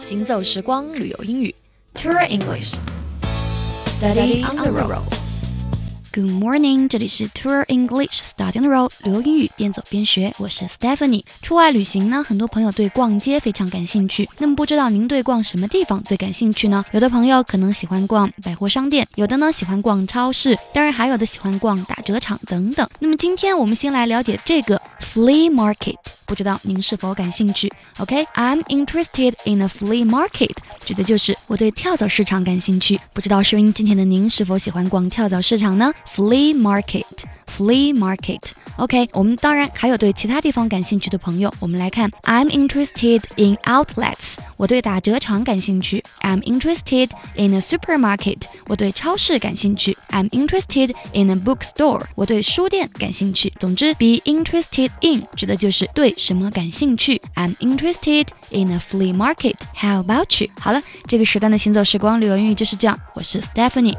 行走时光旅游英语，Tour English。Study on the road。Good morning，这里是 Tour English Study on the road，旅游英语边走边学。我是 Stephanie。出外旅行呢，很多朋友对逛街非常感兴趣。那么不知道您对逛什么地方最感兴趣呢？有的朋友可能喜欢逛百货商店，有的呢喜欢逛超市，当然还有的喜欢逛打折场等等。那么今天我们先来了解这个 flea market。不知道您是否感兴趣？OK，I'm interested in a flea market，指的就是我对跳蚤市场感兴趣。不知道收音机前的您是否喜欢逛跳蚤市场呢？Flea market Flea market。OK，我们当然还有对其他地方感兴趣的朋友，我们来看，I'm interested in outlets，我对打折场感兴趣。I'm interested in a supermarket，我对超市感兴趣。I'm interested in a bookstore，我对书店感兴趣。总之，be interested in 指的就是对。什么感兴趣？I'm interested in a flea market. How about you？好了，这个时段的行走时光旅游英语就是这样。我是 Stephanie。